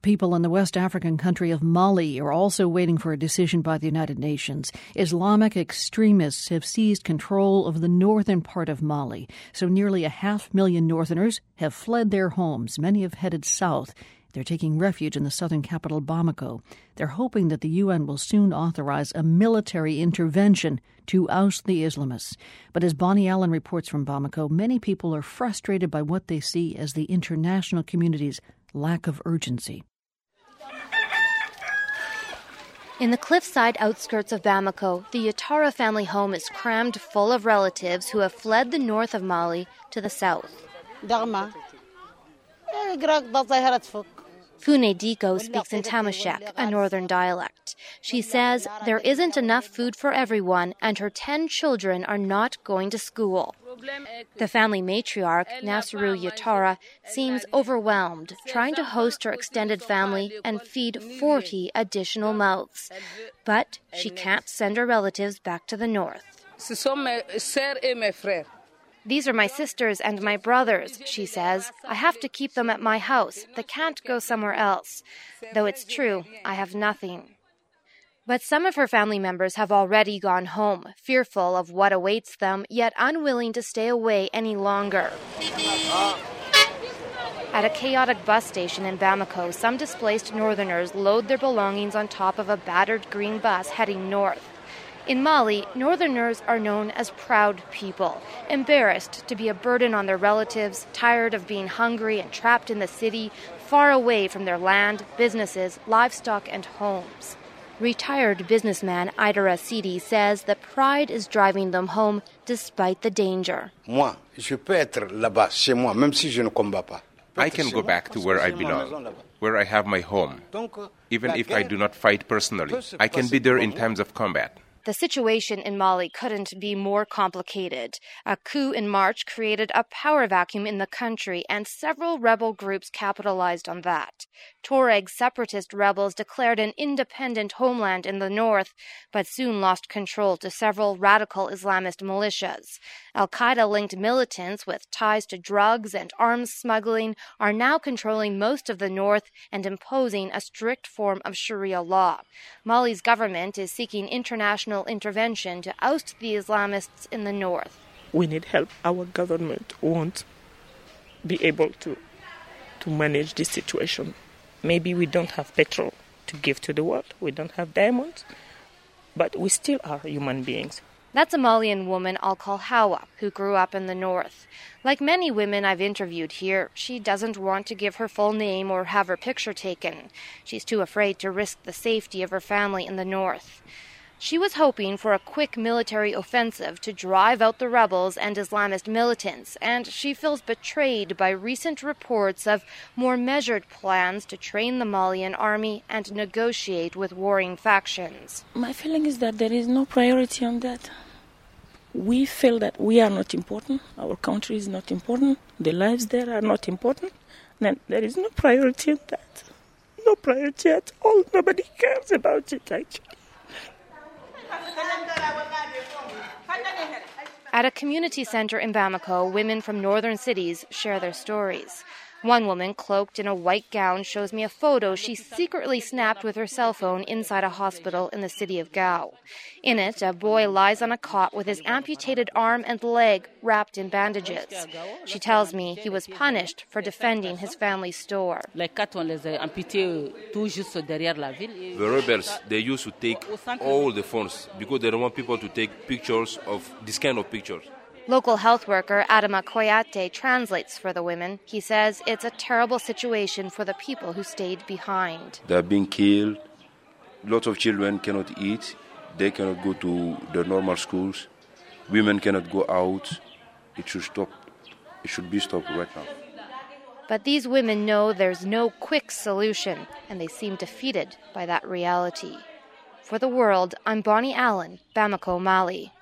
People in the West African country of Mali are also waiting for a decision by the United Nations. Islamic extremists have seized control of the northern part of Mali, so nearly a half million northerners have fled their homes. Many have headed south. They're taking refuge in the southern capital, Bamako. They're hoping that the UN will soon authorize a military intervention to oust the Islamists. But as Bonnie Allen reports from Bamako, many people are frustrated by what they see as the international community's lack of urgency. In the cliffside outskirts of Bamako, the Yatara family home is crammed full of relatives who have fled the north of Mali to the south. Fune Diko speaks in Tamashek, a northern dialect. She says there isn't enough food for everyone and her 10 children are not going to school. The family matriarch, Nasru Yatara, seems overwhelmed trying to host her extended family and feed 40 additional mouths. But she can't send her relatives back to the north. These are my sisters and my brothers, she says. I have to keep them at my house. They can't go somewhere else. Though it's true, I have nothing. But some of her family members have already gone home, fearful of what awaits them, yet unwilling to stay away any longer. At a chaotic bus station in Bamako, some displaced northerners load their belongings on top of a battered green bus heading north. In Mali, Northerners are known as proud people, embarrassed to be a burden on their relatives, tired of being hungry and trapped in the city, far away from their land, businesses, livestock, and homes. Retired businessman Idara Sidi says that pride is driving them home despite the danger. Moi, je peux être là-bas, chez moi, même si je ne combats pas. I can go back to where I belong, where I have my home. Even if I do not fight personally, I can be there in times of combat. The situation in Mali couldn't be more complicated. A coup in March created a power vacuum in the country, and several rebel groups capitalized on that. Tuareg separatist rebels declared an independent homeland in the north, but soon lost control to several radical Islamist militias. Al Qaeda linked militants with ties to drugs and arms smuggling are now controlling most of the north and imposing a strict form of Sharia law. Mali's government is seeking international intervention to oust the Islamists in the north. We need help. Our government won't be able to to manage this situation. Maybe we don't have petrol to give to the world. We don't have diamonds, but we still are human beings. That's a Malian woman I'll call Hawa, who grew up in the north. Like many women I've interviewed here, she doesn't want to give her full name or have her picture taken. She's too afraid to risk the safety of her family in the north. She was hoping for a quick military offensive to drive out the rebels and Islamist militants, and she feels betrayed by recent reports of more measured plans to train the Malian army and negotiate with warring factions. My feeling is that there is no priority on that. We feel that we are not important, our country is not important, the lives there are not important, then there is no priority on that. No priority at all. Nobody cares about it, actually. At a community center in Bamako, women from northern cities share their stories. One woman, cloaked in a white gown, shows me a photo she secretly snapped with her cell phone inside a hospital in the city of Gao. In it, a boy lies on a cot with his amputated arm and leg wrapped in bandages. She tells me he was punished for defending his family's store. The rebels, they used to take all the phones because they don't want people to take pictures of this kind of pictures. Local health worker Adama Koyate translates for the women. He says it's a terrible situation for the people who stayed behind. They are being killed. Lots of children cannot eat. They cannot go to the normal schools. Women cannot go out. It should stop. It should be stopped right now. But these women know there's no quick solution, and they seem defeated by that reality. For the world, I'm Bonnie Allen, Bamako, Mali.